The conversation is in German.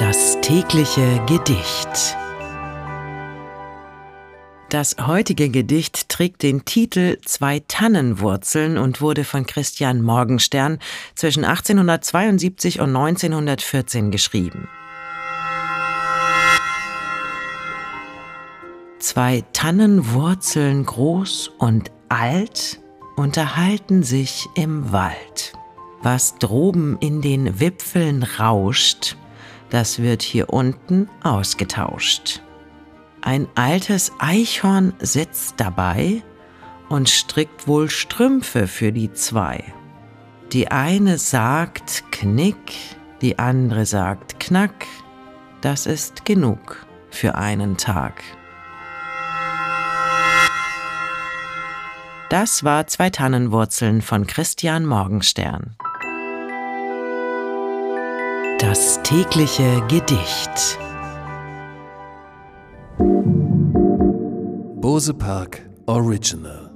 Das tägliche Gedicht. Das heutige Gedicht trägt den Titel Zwei Tannenwurzeln und wurde von Christian Morgenstern zwischen 1872 und 1914 geschrieben. Zwei Tannenwurzeln groß und alt unterhalten sich im Wald. Was droben in den Wipfeln rauscht, das wird hier unten ausgetauscht. Ein altes Eichhorn sitzt dabei und strickt wohl Strümpfe für die zwei. Die eine sagt Knick, die andere sagt Knack, das ist genug für einen Tag. Das war Zwei Tannenwurzeln von Christian Morgenstern. Das tägliche Gedicht. Bose Park Original